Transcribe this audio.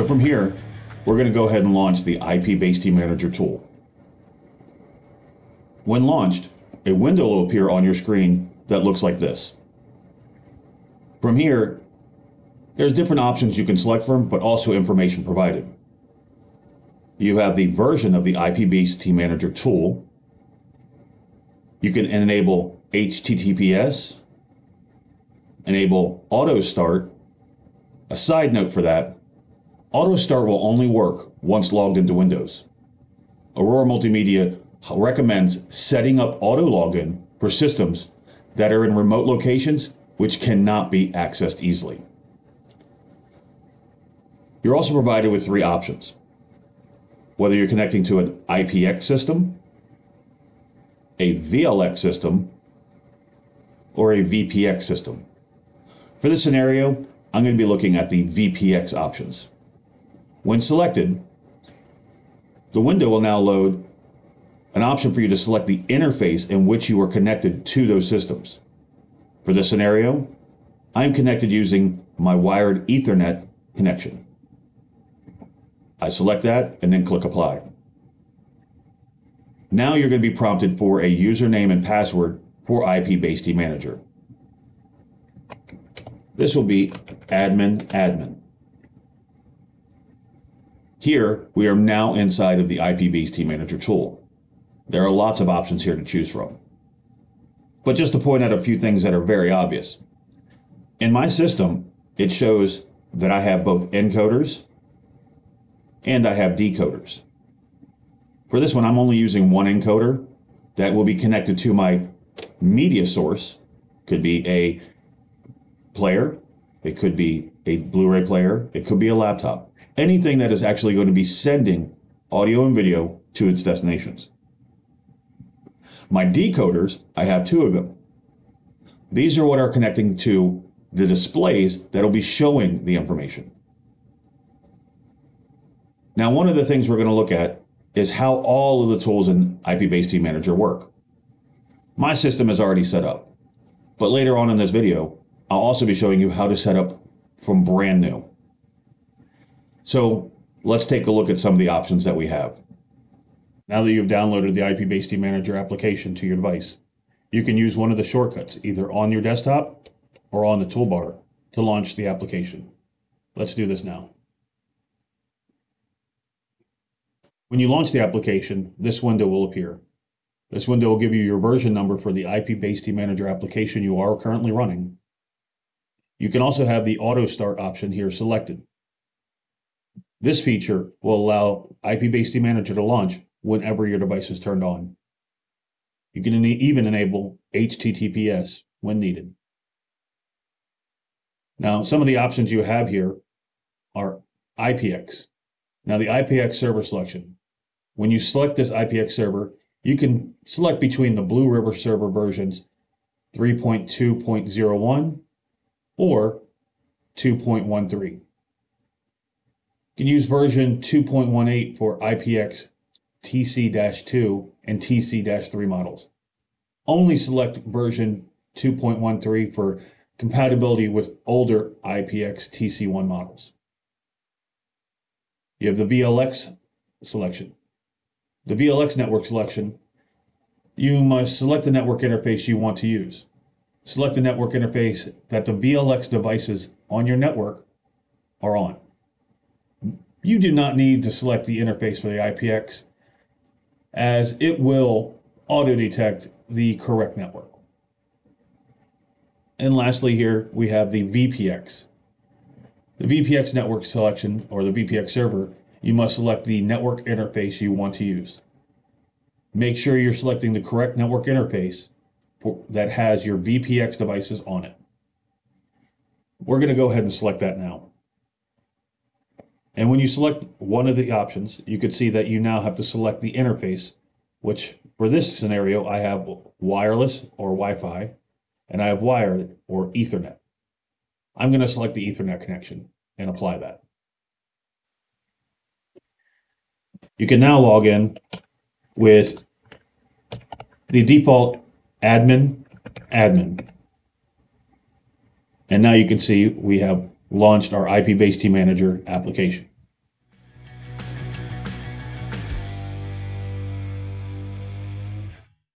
So from here, we're going to go ahead and launch the IPBaseT Manager tool. When launched, a window will appear on your screen that looks like this. From here, there's different options you can select from, but also information provided. You have the version of the IPBaseT Manager tool. You can enable HTTPS, enable auto start. A side note for that, auto start will only work once logged into Windows. Aurora Multimedia recommends setting up auto login for systems that are in remote locations which cannot be accessed easily. You're also provided with three options. Whether you're connecting to an IPX system, a VLX system, or a VPX system. For this scenario, I'm going to be looking at the VPX options. When selected, the window will now load an option for you to select the interface in which you are connected to those systems. For this scenario, I'm connected using my wired Ethernet connection. I select that and then click Apply. Now you're going to be prompted for a username and password for IPBaseT Manager. This will be admin admin. Here, we are now inside of the IPBaseT Manager tool. There are lots of options here to choose from. But just to point out a few things that are very obvious. In my system, it shows that I have both encoders and I have decoders. For this one, I'm only using one encoder that will be connected to my media source. Could be a player, it could be a Blu-ray player, it could be a laptop. Anything that is actually going to be sending audio and video to its destinations. My decoders, I have two of them. These are what are connecting to the displays that'll be showing the information. Now, one of the things we're going to look at is how all of the tools in IPBaseT Manager work. My system is already set up, but later on in this video, I'll also be showing you how to set up from brand new. So let's take a look at some of the options that we have. Now that you've downloaded the IPBaseT Manager application to your device, you can use one of the shortcuts either on your desktop or on the toolbar to launch the application. Let's do this now. When you launch the application, this window will appear. This window will give you your version number for the IPBaseT Manager application you are currently running. You can also have the auto start option here selected. This feature will allow IPBaseT Manager to launch whenever your device is turned on. You can even enable HTTPS when needed. Now, some of the options you have here are IPX. Now, the IPX server selection. When you select this IPX server, you can select between the BlueRiver server versions 3.2.01 or 2.13. You can use version 2.18 for IPX TC-2 and TC-3 models. Only select version 2.13 for compatibility with older IPX TC1 models. You have the VLX selection. The VLX network selection, you must select the network interface you want to use. Select the network interface that the VLX devices on your network are on. You do not need to select the interface for the IPX as it will auto detect the correct network. And lastly here, we have the VPX. The VPX network selection, or the VPX server, you must select the network interface you want to use. Make sure you're selecting the correct network interface for, that has your VPX devices on it. We're going to go ahead and select that now. And when you select one of the options, you can see that you now have to select the interface, which for this scenario, I have wireless or Wi-Fi, and I have wired or Ethernet. I'm going to select the Ethernet connection and apply that. You can now log in with the default admin, admin. And now you can see we have launched our IPBaseT Manager application.